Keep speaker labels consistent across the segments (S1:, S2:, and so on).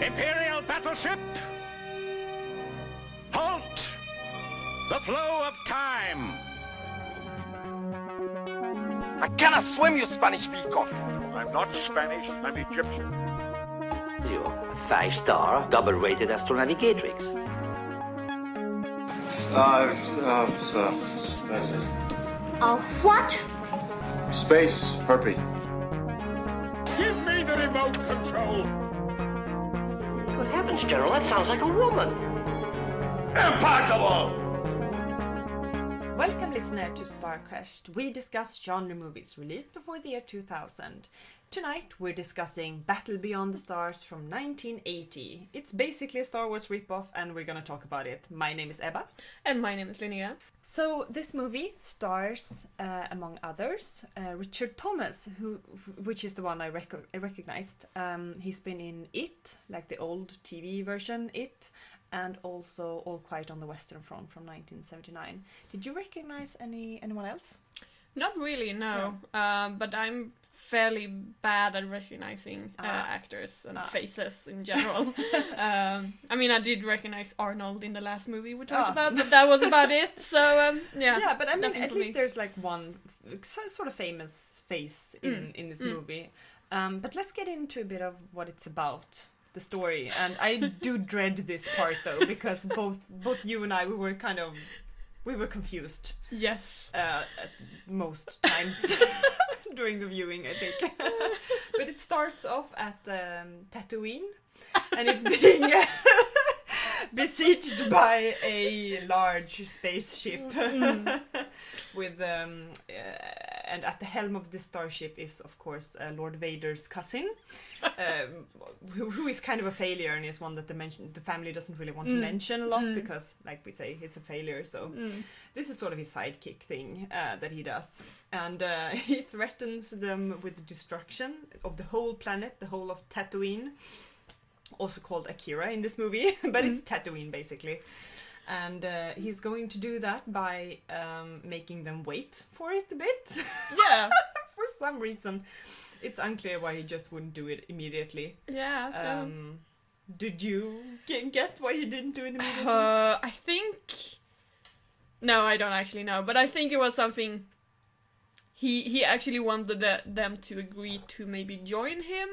S1: Imperial battleship! Halt! The flow of time!
S2: I cannot swim, you Spanish peacock.
S3: I'm not Spanish, I'm Egyptian.
S4: You five star, double rated astronavigatrix.
S5: Uh, uh, so, space,
S6: A what?
S5: space herpy.
S1: Give me the remote control!
S4: General, that sounds like a woman.
S1: Impossible!
S7: Welcome, listener, to Star. We discuss genre movies released before the year 2000. Tonight, we're discussing Battle Beyond the Stars from 1980. It's basically a Star Wars ripoff, and we're gonna talk about it. My name is Ebba.
S8: And my name is Linnea.
S7: So, this movie stars, uh, among others, uh, Richard Thomas, who, which is the one I, rec- I recognized. Um, he's been in It, like the old TV version, It, and also All Quiet on the Western Front from 1979. Did you recognize any anyone else?
S8: Not really, no. Um, but I'm fairly bad at recognizing uh,
S7: Ah.
S8: actors and
S7: Ah.
S8: faces in general. um, I mean, I did recognize Arnold in the last movie we talked
S7: Ah.
S8: about, but that was about it. So um, yeah.
S7: yeah, but I mean, at least
S8: me.
S7: there's like one so- sort of famous face in
S8: Mm,
S7: in this
S8: mm.
S7: movie. Um, but let's get into a bit of what it's about, the story. And I do dread this part though, because both both you and I we were kind of we were confused
S8: Yes.
S7: uh, at most times during the viewing, I think. but it starts off at um, Tatooine, and it's being besieged by a large spaceship with um, uh, and at the helm of this starship is of course uh, Lord Vader's cousin, um, who, who is kind of a failure and is one that the, mention, the family doesn't really want to
S8: Mm.
S7: mention a lot
S8: Mm.
S7: because, like we say, he's a failure. So
S8: Mm.
S7: this is sort of his sidekick thing uh, that he does, and uh, he threatens them with the destruction of the whole planet, the whole of Tatooine, also called Akira in this movie, but it's Tatooine basically. And uh, he's going to do that by um, making them wait for it a bit.
S8: Yeah.
S7: for some reason, it's unclear why he just wouldn't do it immediately.
S8: Yeah. um,
S7: did you ge- get why he didn't do it immediately?
S8: Uh, I think. No, I don't actually know, but I think it was something. He he actually wanted the, them to agree to maybe join him,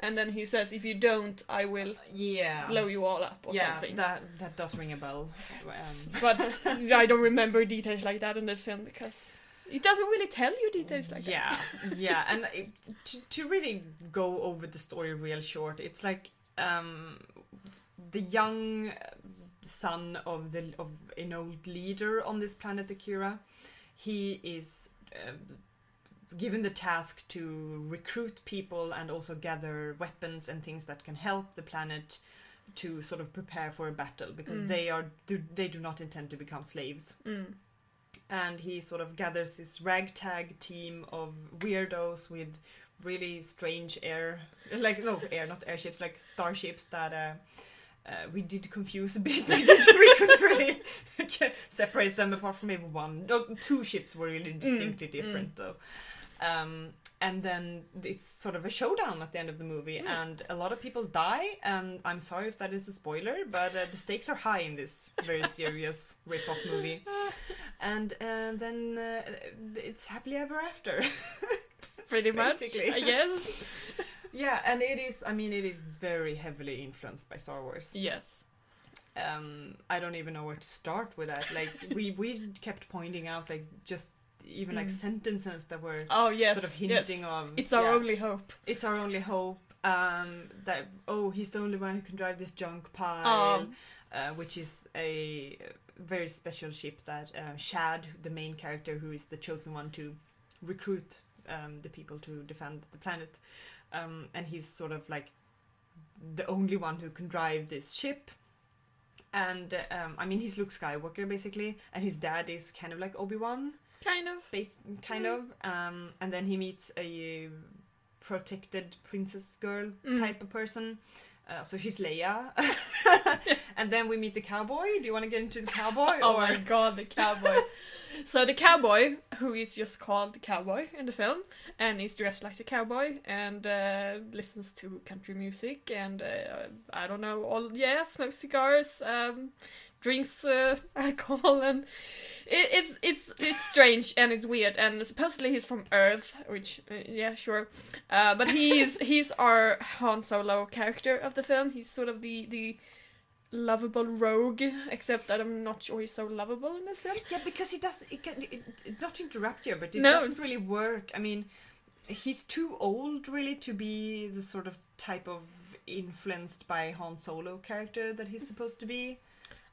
S8: and then he says, "If you don't, I will
S7: yeah.
S8: blow you all up" or
S7: yeah,
S8: something.
S7: that that does ring a bell. Um,
S8: But I don't remember details like that in this film because it doesn't really tell you details like
S7: yeah,
S8: that.
S7: yeah, yeah, and it, to to really go over the story real short, it's like um, the young son of the of an old leader on this planet Akira. He is. Uh, given the task to recruit people and also gather weapons and things that can help the planet to sort of prepare for a battle because
S8: Mm.
S7: they are do, they do not intend to become slaves
S8: Mm.
S7: and he sort of gathers this ragtag team of weirdos with really strange air like no air not airships like starships that uh, uh, we did confuse a bit. We, did, we couldn't really separate them apart from maybe one. No, two ships were really distinctly different though. Um, and then it's sort of a showdown at the end of the movie and a lot of people die and i'm sorry if that is a spoiler but uh, the stakes are high in this very serious rip-off movie. And uh, then uh, it's happily ever after.
S8: Pretty much,
S7: Basically.
S8: I guess.
S7: Yeah and it is i mean it is very heavily influenced by star wars
S8: Yes.
S7: um i don't even know where to start with that like we we kept pointing out like just even like
S8: Mm.
S7: sentences that were
S8: Oh yes.
S7: sort of
S8: yes.
S7: hinting of
S8: It's our
S7: yeah,
S8: only hope.
S7: it's our only hope um that oh he's the only one who can drive this junk pile
S8: Um,
S7: uh, which is a very special ship that uh, Shad, the main character, who is the chosen one to recruit um, the people to defend the planet, um, and he's sort of like the only one who can drive this ship. And um, I mean, he's Luke Skywalker basically, and his dad is kind of like Obi Wan,
S8: kind of.
S7: base kind
S8: Mm.
S7: of. Um, and then he meets a protected princess girl
S8: Mm.
S7: type of person Uh, so she's Leia, and then we meet the cowboy. Do you want to get into the cowboy?
S8: Oh
S7: or-
S8: my god, the cowboy. so the cowboy, who is just called the cowboy in the film, and is dressed like a cowboy and uh, listens to country music and uh, I don't know, all yeah, smokes cigars, um, drinks uh, alcohol, and it, it's it's it's strange and it's weird. And supposedly he's from Earth, which uh, yeah, sure, uh, but he's he's our Han Solo character of the film. He's sort of the the lovable rogue, except that I'm not sure he's so lovable in this film.
S7: Yeah, because he does. It can, it, not to interrupt you, but it
S8: No,
S7: doesn't really work. I mean, he's too old really to be the sort of type of influenced by Han Solo character that he's supposed to be.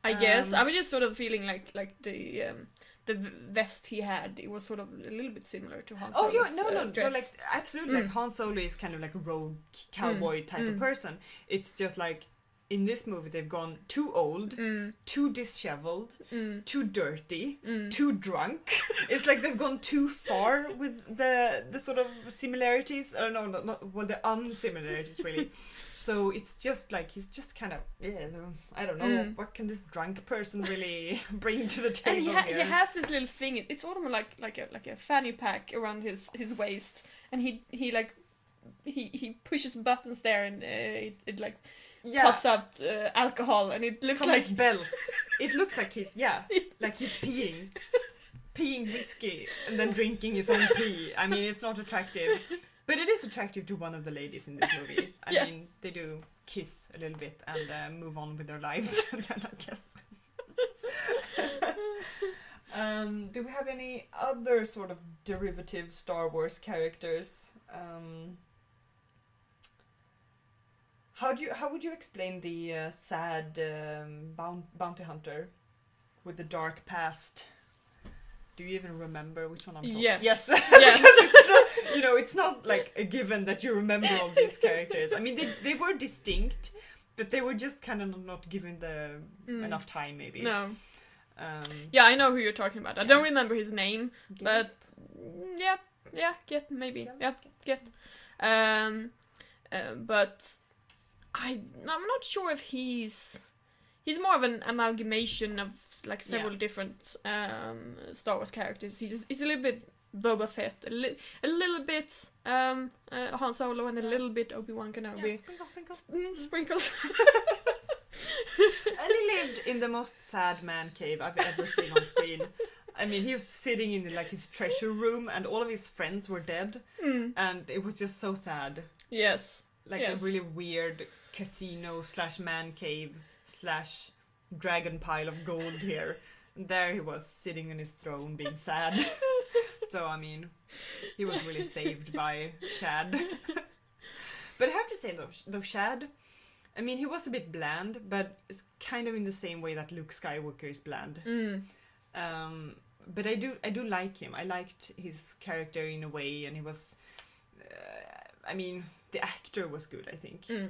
S8: I guess
S7: Um,
S8: I was just sort of feeling like like the um, the vest he had. It was sort of a little bit similar to Han Solo's.
S7: Oh yeah, no,
S8: uh,
S7: no, no, like absolutely. Like
S8: Mm.
S7: Han Solo is kind of like a rogue cowboy type of
S8: mm.
S7: person. It's just like in this movie they've gone too old,
S8: Mm,
S7: too disheveled,
S8: mm,
S7: too dirty,
S8: mm.
S7: too drunk. it's like they've gone too far with the the sort of similarities. Or no, not, not well, the unsimilarities really. so it's just like he's just kind of yeah. I don't know
S8: Mm.
S7: what can this drunk person really bring to the
S8: And
S7: table
S8: he, ha-
S7: here.
S8: he has this little thing. It's sort of like like a like a fanny pack around his his waist, and he he like he he pushes buttons there, and uh, it, it like
S7: yeah,
S8: pops out uh, alcohol, and it looks
S7: from
S8: like
S7: his belt. It looks like he's yeah, like he's peeing, peeing whiskey and then drinking his own pee. I mean, it's not attractive, but it is attractive to one of the ladies in this movie. I
S8: Yeah.
S7: mean, they do kiss a little bit and uh, move on with their lives. then I guess. um, do we have any other sort of derivative Star Wars characters? Um, how do you how would you explain the uh, sad um, boun- bounty hunter with the dark past? Do you even remember which one I'm talking?
S8: Yes.
S7: Yes.
S8: Yes.
S7: It's not, you know, it's not like a given that you remember all these characters. I mean, they they were distinct, but they were just kind of not given the
S8: Mm.
S7: enough time, maybe.
S8: no.
S7: Um,
S8: Yeah, I know who you're talking about. I
S7: Yeah.
S8: don't remember his name,
S7: Gelt
S8: but yeah, yeah, Gelt maybe,
S7: Yeah,
S8: yeah, Gelt. Um, uh, but I I'm not sure if he's he's more of an amalgamation of like several
S7: Yeah.
S8: different um Star Wars characters. He's he's a little bit Boba Fett, a, li- a little bit um uh, Han Solo, and a little bit Obi Wan Kenobi.
S7: Yeah, sprinkle, sprinkle.
S8: Mm, sprinkles.
S7: and he lived in the most sad man cave I've ever seen on screen. I mean, he was sitting in like his treasure room, and all of his friends were dead,
S8: Mm,
S7: and it was just so sad.
S8: yes.
S7: Like
S8: Yes.
S7: a really weird casino slash man cave slash dragon pile of gold here. And there he was sitting on his throne, being sad. so I mean, he was really saved by Shad. but I have to say though, though Shad, I mean, he was a bit bland, but it's kind of in the same way that Luke Skywalker is bland.
S8: Mm,
S7: Um, but I do I do like him. I liked his character in a way, and he was. Uh, I mean, the actor was good. I think.
S8: mm.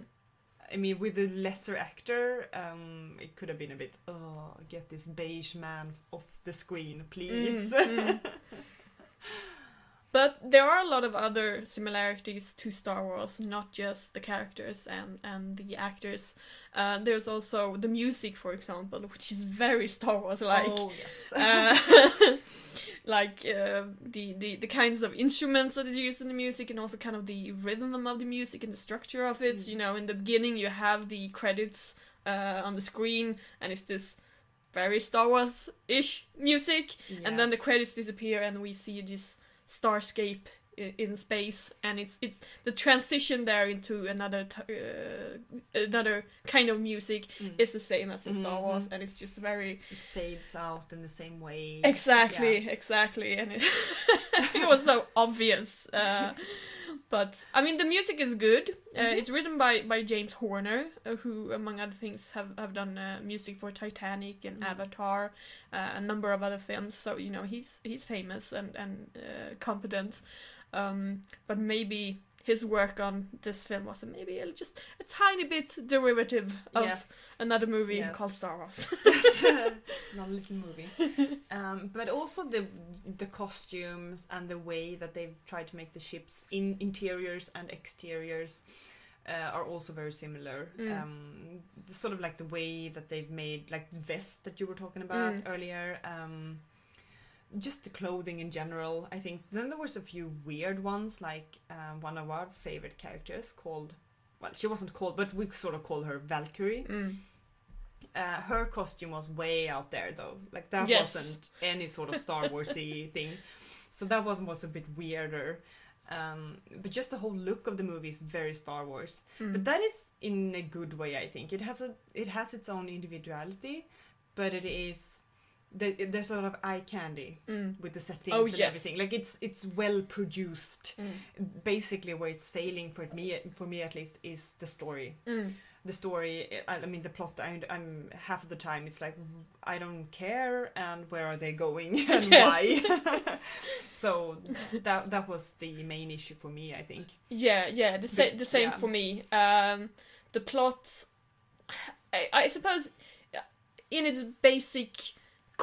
S7: I mean, with a lesser actor, um, it could have been a bit. Oh, get this beige man off the screen, please.
S8: Mm, mm. But there are a lot of other similarities to Star Wars, not just the characters and, and the actors. Uh, there's also the music, for example, which is very Star Wars like.
S7: oh yes.
S8: Uh, like uh, the, the the kinds of instruments that are used in the music and also kind of the rhythm of the music and the structure of it
S7: Mm.
S8: you know in the beginning you have the credits uh, on the screen and it's this very star wars ish music and then the credits disappear and we see this starscape in space and it's it's the transition there into another uh, another kind of music
S7: Mm.
S8: is the same as in Star Wars
S7: Mhm.
S8: and it's just very
S7: it fades out in the same way.
S8: Exactly, exactly, and it, it was so obvious. Uh, but I mean, the music is good. Uh,
S7: Mhm.
S8: It's written by, by James Horner, uh, who, among other things, have have done uh, music for Titanic and
S7: Mm.
S8: Avatar, uh, a number of other films. So you know, he's he's famous and and uh, competent. Um, but maybe his work on this film was maybe just a tiny bit derivative of
S7: Yes.
S8: another movie
S7: Yes.
S8: called Star Wars.
S7: Yes. Not a little movie. Um, but also the the costumes and the way that they've tried to make the ships in interiors and exteriors. uh, are also very similar.
S8: Mm.
S7: Um, sort of like the way that they've made like the vest that you were talking about
S8: Mm.
S7: earlier. Um, just the clothing in general, I think. Then there was a few weird ones, like um, one of our favorite characters called. Well, she wasn't called, but we sort of call her Valkyrie.
S8: Mm.
S7: Uh, her costume was way out there though. Like that
S8: Yes.
S7: wasn't any sort of Star Warsy thing. So that was was a bit weirder. Um, but just the whole look of the movie is very Star Wars.
S8: Mm.
S7: But that is in a good way, I think. It has a it has its own individuality, but it is the, there's a lot of eye candy
S8: Mm.
S7: with the settings
S8: Oh,
S7: and
S8: yes.
S7: everything. Like it's it's well produced.
S8: Mm.
S7: Basically, where it's failing for me for me at least is the story
S8: Mm.
S7: the story I, mean the plot I, i'm half of the time it's like i don't care and where are they going and
S8: Yes.
S7: why so that that was the main issue for me i think
S8: Yeah, yeah, the, sa- the same
S7: yeah.
S8: for me. Um, the plot, I, I suppose, in its basic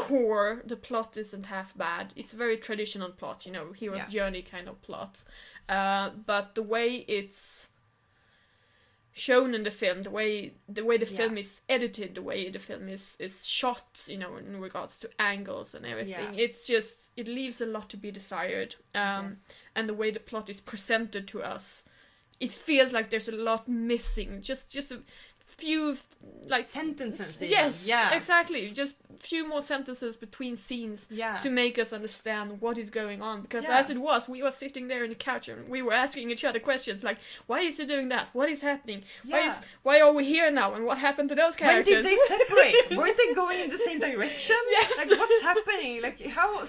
S8: core, the plot isn't half bad. It's a very traditional plot, you know, hero's
S7: Yeah.
S8: journey kind of plot. Uh, but the way it's shown in the film, the way the way the
S7: Yeah.
S8: film is edited, the way the film is is shot, you know, in regards to angles and everything,
S7: Yeah.
S8: it's just it leaves a lot to be desired. Um,
S7: Yes.
S8: and the way the plot is presented to us it feels like there's a lot missing just just a few like
S7: sentences even.
S8: yes
S7: yeah.
S8: exactly. Just few more sentences between scenes
S7: yeah.
S8: to make us understand what is going on. Because
S7: Yeah.
S8: as it was we were sitting there in the couch and we were asking each other questions like why is he doing that? What is happening? Why is why are we here now? And what happened to those characters?
S7: when did they separate? Weren't they going in the same direction?
S8: Yes.
S7: like what's happening? Like how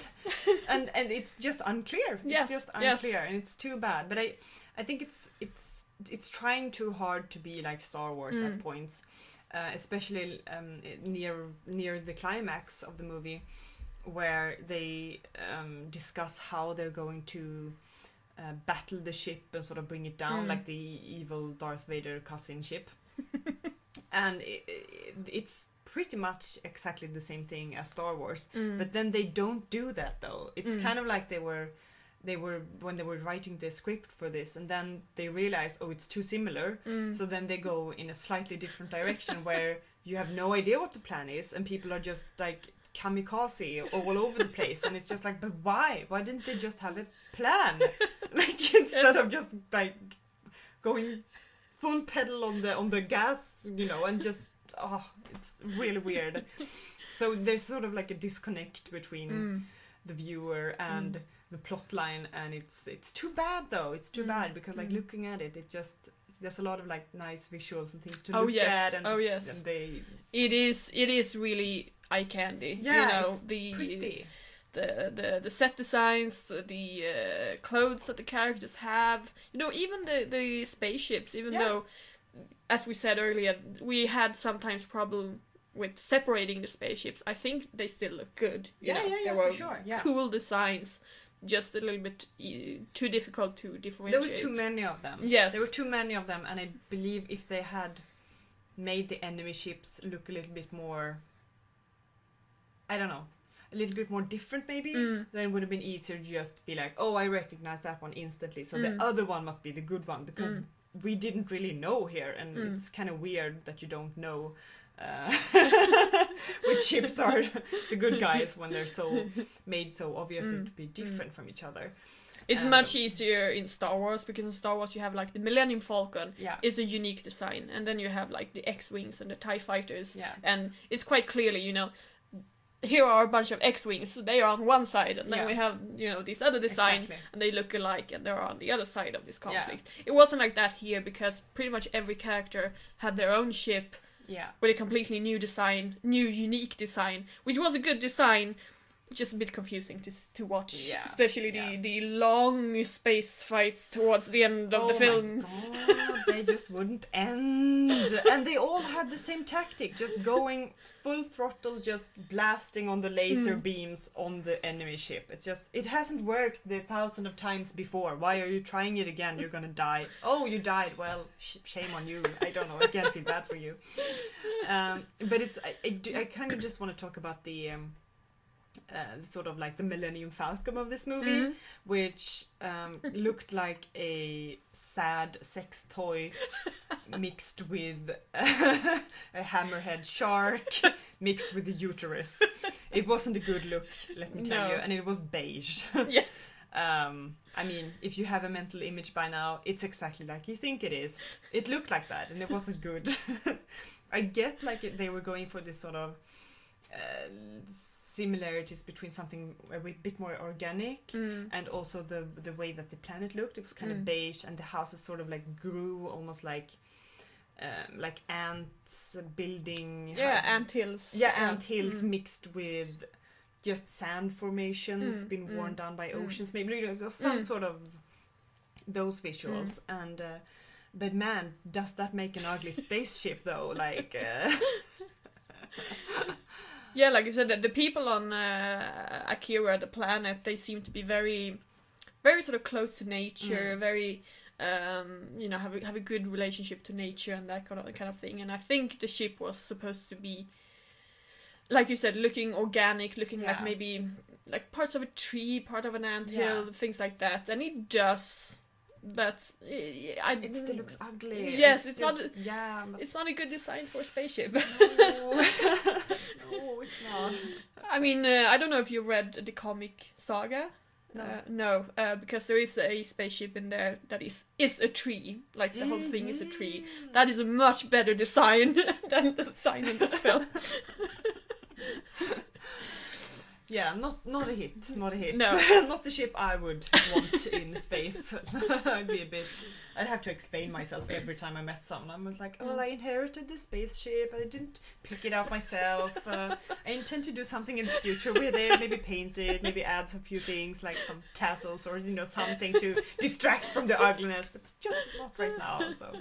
S7: and and it's just unclear.
S8: Yes,
S7: it's just
S8: yes.
S7: unclear and it's too bad. But i i think it's it's it's trying too hard to be like star wars
S8: Mm.
S7: at points uh, especially um, near near the climax of the movie where they um, discuss how they're going to uh, battle the ship and sort of bring it down
S8: Mm.
S7: like the evil darth vader cousin ship and it, it, it's pretty much exactly the same thing as Star Wars.
S8: Mm.
S7: But then they don't do that though. It's
S8: Mm.
S7: kind of like they were they were when they were writing the script for this and then they realized oh it's too similar
S8: Mm.
S7: so then they go in a slightly different direction where you have no idea what the plan is and people are just like kamikaze all over the place and it's just like but why why didn't they just have a plan like instead of just like going full pedal on the on the gas you know and just oh it's really weird so there's sort of like a disconnect between
S8: Mm.
S7: the viewer and
S8: Mm.
S7: The plot line and it's it's too bad though it's too
S8: Mm.
S7: bad because like
S8: Mm.
S7: looking at it it just there's a lot of like nice visuals and things to
S8: Oh,
S7: look
S8: yes.
S7: at and,
S8: Oh, yes.
S7: and they
S8: it is it is really eye candy
S7: yeah
S8: you know the
S7: pretty
S8: the the the set designs, the uh, clothes that the characters have. You know, even the the spaceships. Even
S7: Yeah.
S8: though, as we said earlier, we had sometimes problem with separating the spaceships. I think they still look good. You
S7: Yeah,
S8: know,
S7: yeah,
S8: they
S7: yeah,
S8: were
S7: for sure, yeah.
S8: cool designs. Just a little bit too difficult to differentiate.
S7: there were too many of them
S8: Yes.
S7: there were too many of them and i believe if they had made the enemy ships look a little bit more i don't know a little bit more different maybe
S8: Mm.
S7: then it would have been easier to just be like oh i recognize that one instantly so
S8: Mm.
S7: the other one must be the good one because
S8: Mm.
S7: We didn't really know here and
S8: Mm.
S7: it's kind of weird that you don't know uh, which ships are the good guys when they're so made so obviously
S8: Mm.
S7: to be different from each other
S8: It's
S7: Um,
S8: much easier in Star Wars because in Star Wars you have like the Millennium Falcon
S7: yeah
S8: is a unique design, and then you have like the X-wings and the Tie fighters,
S7: yeah
S8: and it's quite clearly, you know, here are a bunch of X-wings. They are on one side, and then
S7: Yeah.
S8: we have you know this other design,
S7: exactly.
S8: and they look alike, and they're on the other side of this
S7: Yeah.
S8: conflict. It wasn't like that here because pretty much every character had their own ship
S7: yeah
S8: with a completely new design, new unique design, which was a good design. Just a bit confusing to to watch,
S7: Yeah,
S8: especially the
S7: yeah.
S8: the long space fights towards the end of
S7: oh
S8: the film.
S7: God, they just wouldn't end, and they all had the same tactic, just going full throttle, just blasting on the laser
S8: Mm.
S7: beams on the enemy ship. It's just it hasn't worked the thousand of times before. Why are you trying it again? You're gonna die. Oh, you died. Well, sh- shame on you. I don't know. I can't feel bad for you. Um, but it's I, I, I kind of just want to talk about the. Um, uh, sort of like the Millennium Falcon of this movie,
S8: Mhm.
S7: which um, looked like a sad sex toy mixed with a hammerhead shark mixed with a uterus. It wasn't a good look, let me tell
S8: No.
S7: you, and it was beige.
S8: yes.
S7: Um, I mean, if you have a mental image by now, it's exactly like you think it is. It looked like that, and it wasn't good. I get like it, they were going for this sort of uh, similarities between something a bit more organic
S8: Mm.
S7: and also the the way that the planet looked. It was kind
S8: Mm.
S7: of beige, and the houses sort of like grew almost like um, like ants building.
S8: Yeah,
S7: how-
S8: ant hills.
S7: yeah, ant hills
S8: Mm.
S7: mixed with just sand formations
S8: Mm,
S7: being worn
S8: mm,
S7: down by
S8: mm.
S7: oceans. Maybe you know, some sort of those visuals. And uh, but man, does that make an ugly spaceship though? Like. Uh,
S8: Yeah, like I said, the, the people on uh, Akira, the planet, they seem to be very, very sort of close to nature,
S7: Mm.
S8: very, um, you know, have a, have a good relationship to nature and that kind of kind of thing. And I think the ship was supposed to be, like you said, looking organic, looking like maybe like parts of a tree, part of an ant
S7: Yeah.
S8: hill, things like that. And it does, but uh, I
S7: it still looks ugly.
S8: Yes, it's not
S7: just- Yeah.
S8: It's not a good design for a spaceship.
S7: no. no, it's not.
S8: I mean, uh, I don't know if you read the comic Saga.
S7: No.
S8: Uh, no, uh, because there is a spaceship in there that is is a tree. Like the whole thing is a tree.
S7: Mm.
S8: That is a much better design than the design in this film.
S7: Yeah, not not a hit, not a hit.
S8: No.
S7: not the ship I would want in space. I'd be a bit. I'd have to explain myself every time I met someone. I'm like, oh, well, I inherited this spaceship. I didn't pick it up myself. Uh, I intend to do something in the future with it. Maybe paint it. Maybe add some few things like some tassels or you know something to distract from the ugliness. But just not right now. So.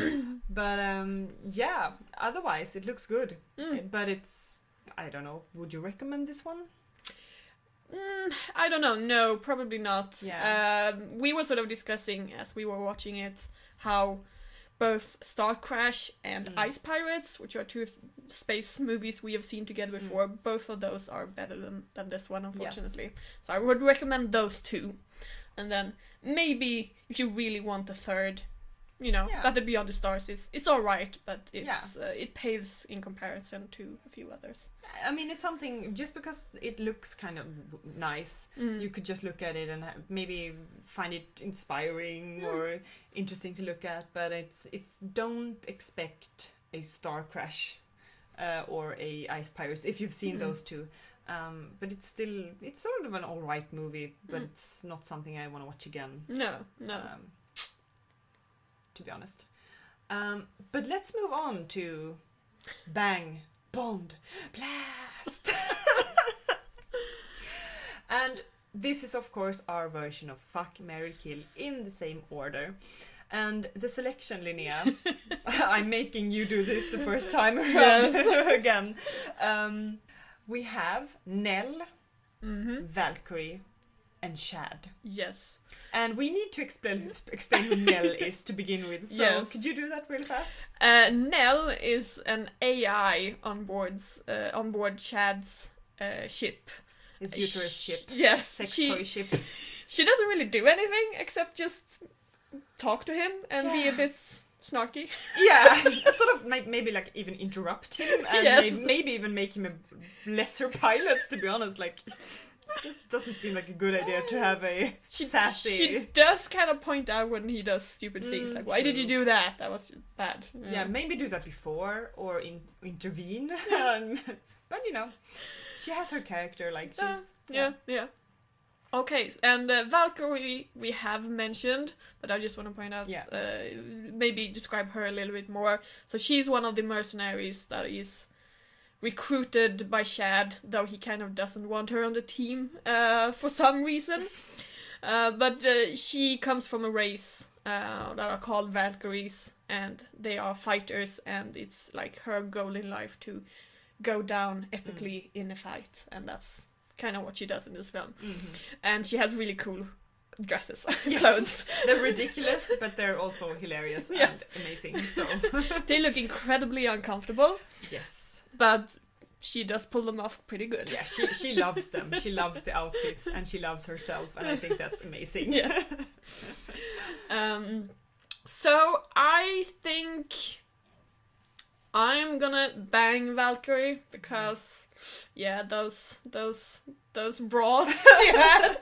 S7: but um, yeah. Otherwise, it looks good.
S8: Mm.
S7: But it's. I don't know. Would you recommend this one?
S8: Mm, I don't know. No, probably not.
S7: Yeah.
S8: Um, we were sort of discussing as we were watching it how both Star Crash and
S7: Mm.
S8: Ice Pirates, which are two space movies we have seen together
S7: Mm.
S8: before, both of those are better than, than this one, unfortunately. So I would recommend those two. And then maybe if you really want a third, you know,
S7: Yeah.
S8: Battle Beyond the Stars is it's all right, but it's uh, it pales in comparison to a few others.
S7: I mean, it's something just because it looks kind of nice.
S8: Mm.
S7: You could just look at it and maybe find it inspiring
S8: Hmm.
S7: or interesting to look at, but it's it's don't expect a Star Crash uh, or a Ice Pirates if you've seen
S8: Mm.
S7: those two. Um, but it's still it's sort of an all right movie, but
S8: Mm.
S7: it's not something I want to watch again.
S8: No, no.
S7: Um, to be honest. Um, but let's move on to Bang Bond Blast. and this is of course our version of Fuck Mary Kill in the same order. And the selection, Linnea, I'm making you do this the first time around
S8: Yes.
S7: again. Um, we have Nell,
S8: hmm
S7: Valkyrie, and Shad.
S8: Yes.
S7: And we need to explain explain who Nell is to begin with. So
S8: Yes.
S7: could you do that really fast?
S8: Uh, Nell is an AI on board's uh, on board Shad's uh, ship.
S7: His uterus
S8: Sh-
S7: ship,
S8: Yes,
S7: sex
S8: she
S7: toy ship.
S8: she doesn't really do anything except just talk to him and be a bit snarky.
S7: Yeah, sort of make, maybe like even interrupt him and
S8: Yes.
S7: may- maybe even make him a lesser pilot. To be honest, like just doesn't seem like a good idea to have a
S8: She,
S7: sassy.
S8: she does kind of point out when he does stupid things,
S7: Mm,
S8: like "Why did you do that? That was bad."
S7: yeah, maybe do that before or in, intervene. Um, but you know, she has her character. Like she's
S8: Uh, yeah, yeah. Okay, and uh, Valkyrie we have mentioned, but I just want to point out,
S7: Yeah.
S8: uh, maybe describe her a little bit more. So she's one of the mercenaries that is recruited by Shad, though he kind of doesn't want her on the team uh, for some reason. Uh, but uh, she comes from a race uh, that are called Valkyries, and they are fighters, and it's like her goal in life to go down epically in a fight, and that's kind of what she does in this film.
S7: Mhm.
S8: And she has really cool dresses,
S7: Yes.
S8: clothes.
S7: They're ridiculous, but they're also hilarious
S8: Yes.
S7: and amazing. So
S8: they look incredibly uncomfortable,
S7: yes,
S8: but she does pull them off pretty good.
S7: Yeah, she she loves them. She loves the outfits and she loves herself, and I think that's amazing.
S8: Yes. Um, so I think I'm gonna bang Valkyrie because yeah, those those those bras she had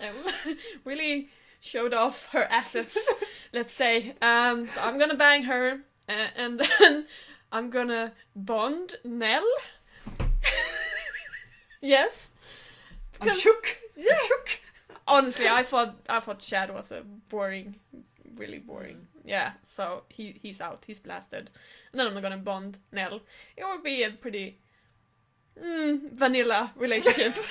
S8: um, really showed off her assets. let's say. Um, so I'm gonna bang her, uh, and then I'm gonna bond Nell. yes.
S7: I'm
S8: Because-
S7: shook. Yeah. shook.
S8: honestly, I thought I thought Shad was a boring, really boring. Yeah, so he he's out, he's blasted, and then I'm gonna bond Nell. It would be a pretty mm, vanilla relationship.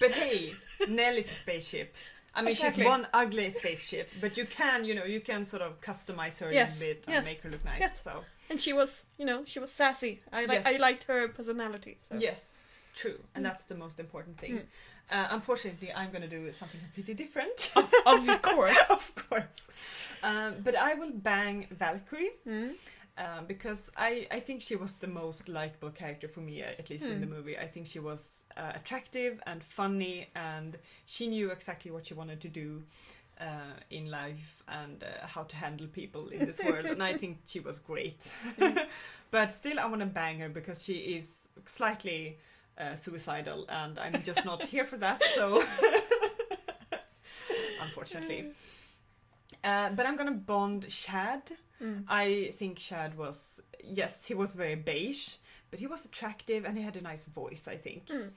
S7: But hey, Nell is a spaceship. I mean,
S8: Exactly.
S7: she's one ugly spaceship, but you can, you know, you can sort of customize her
S8: Yes,
S7: a little bit and
S8: yes,
S7: make her look nice.
S8: yes.
S7: So
S8: and she was, you know, she was sassy. I like I liked her personality. So.
S7: yes, true, and
S8: Mm.
S7: that's the most important thing.
S8: Mm.
S7: Uh, unfortunately, I'm gonna do something completely different.
S8: Of course.
S7: of course. Um, but I will bang Valkyrie.
S8: Mm.
S7: um, because I, I think she was the most likable character for me, uh, at least in the
S8: Hmm.
S7: movie. I think she was uh, attractive and funny, and she knew exactly what she wanted to do uh, in life and uh, how to handle people in this world. and I think she was great. but still, I want to bang her because she is slightly uh, suicidal, and I'm just not here for that. So, unfortunately. Uh, but I'm gonna bond Shad.
S8: Mm.
S7: I think Shad was yes, he was very beige, but he was attractive and he had a nice voice. I think,
S8: Mm.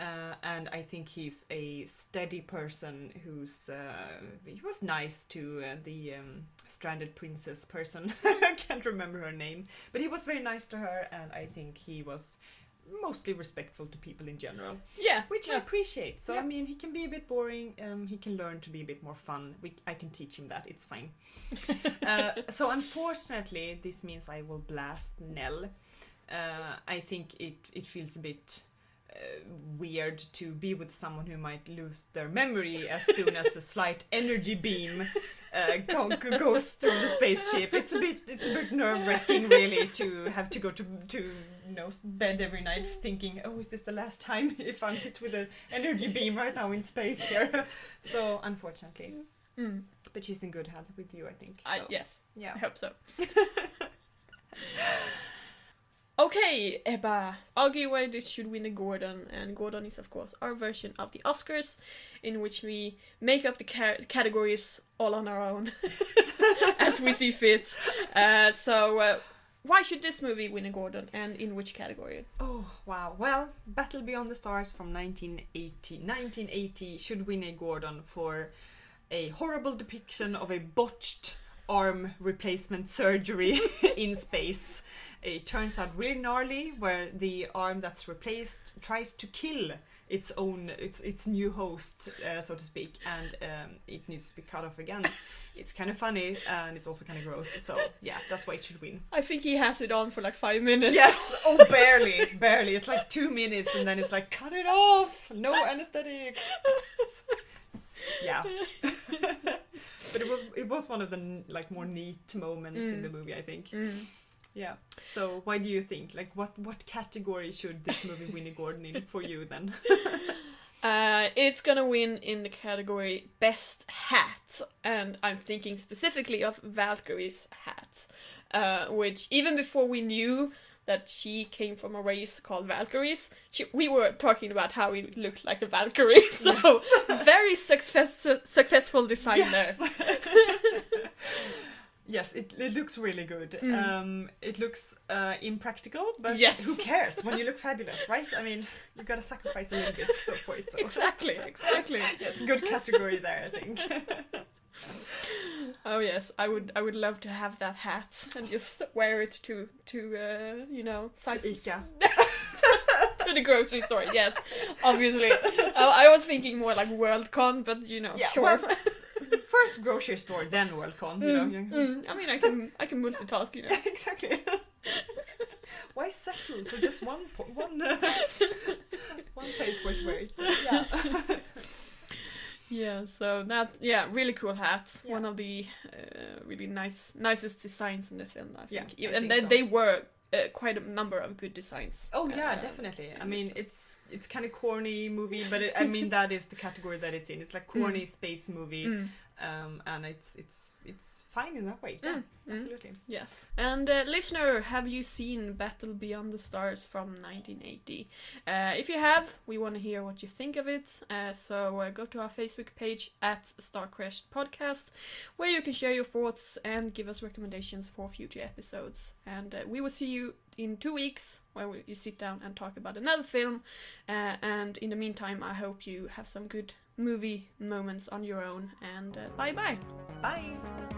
S7: Uh, and I think he's a steady person who's uh, he was nice to uh, the um, stranded princess person. I can't remember her name, but he was very nice to her, and I think he was mostly respectful to people in general
S8: Yeah,
S7: which I appreciate. So
S8: Yeah.
S7: I mean, he can be a bit boring. Um, he can learn to be a bit more fun. We, I can teach him that. It's fine. uh, so unfortunately, this means I will blast Nell. Uh, I think it it feels a bit. Weird to be with someone who might lose their memory as soon as a slight energy beam uh, go, go- goes through the spaceship. It's a bit it's a bit nerve wracking, really, to have to go to to you know bed every night thinking, oh, is this the last time if I'm hit with an energy beam right now in space here? so unfortunately,
S8: Mm.
S7: but she's in good hands with you, I think. So,
S8: yes,
S7: yeah.
S8: I hope so. okay, Ebba. Why this should win a Gordon, and Gordon is, of course, our version of the Oscars, in which we make up the ca- categories all on our own, as we see fit. Uh, so, uh, why should this movie win a Gordon, and in which category?
S7: Oh wow! Well, Battle Beyond the Stars from 1980. 1980 should win a Gordon for a horrible depiction of a botched arm replacement surgery in space. It turns out really gnarly, where the arm that's replaced tries to kill its own its its new host, uh, so to speak, and um, it needs to be cut off again. It's kind of funny and it's also kind of gross. So yeah, that's why it should win.
S8: I think he has it on for like five minutes.
S7: Yes, oh barely, barely. It's like two minutes and then it's like cut it off. No anesthetics. Yeah. But it was it was one of the like more neat moments in
S8: Mm.
S7: the movie, I think.
S8: Mm.
S7: Yeah. So why do you think like what what category should this movie win a Gordon in for you then?
S8: Uh, it's gonna win in the category Best Hat, and I'm thinking specifically of Valkyrie's hat, uh, which even before we knew that she came from a race called Valkyries, she, we were talking about how it looked like a Valkyrie. So very success, successful design there.
S7: Yes, it, it looks really good.
S8: Mm.
S7: Um, it looks uh, impractical, but
S8: Yes.
S7: who cares when you look fabulous, right? I mean, you gotta sacrifice a little bit so for it. So.
S8: Exactly, exactly.
S7: yes, good category there, I think.
S8: Oh yes, I would. I would love to have that hat and just wear it to to uh, you know size
S7: Ica.
S8: to the grocery store. Yes, obviously. I was thinking more like Worldcon, but you know,
S7: Yeah,
S8: sure.
S7: well, First grocery store, then Worldcon. You know.
S8: Mm, mm. I mean, I can I can multitask. You know.
S7: exactly. Why settle for just one po- one uh, one place where to wear it? Yeah.
S8: Yeah. So that yeah, really cool hat.
S7: Yeah.
S8: One of the uh, really nice nicest designs in the film. I
S7: Yeah,
S8: think.
S7: I
S8: and
S7: think
S8: they,
S7: so.
S8: they were uh, quite a number of good designs.
S7: Oh yeah,
S8: uh,
S7: definitely. I mean, it's it's kind of corny movie, but it, I mean that is the category that it's in. It's like corny space movie,
S8: Mm.
S7: Um, and it's it's it's fine in that way. Yeah,
S8: Mm, mm.
S7: absolutely.
S8: Yes. And uh, listener, have you seen Battle Beyond the Stars from 1980? Uh, if you have, we want to hear what you think of it. Uh, so uh, go to our Facebook page at Starcrashed Podcast, where you can share your thoughts and give us recommendations for future episodes. And uh, we will see you in two weeks, where we you sit down and talk about another film. Uh, and in the meantime, I hope you have some good movie moments on your own. And uh, bye bye.
S7: Bye.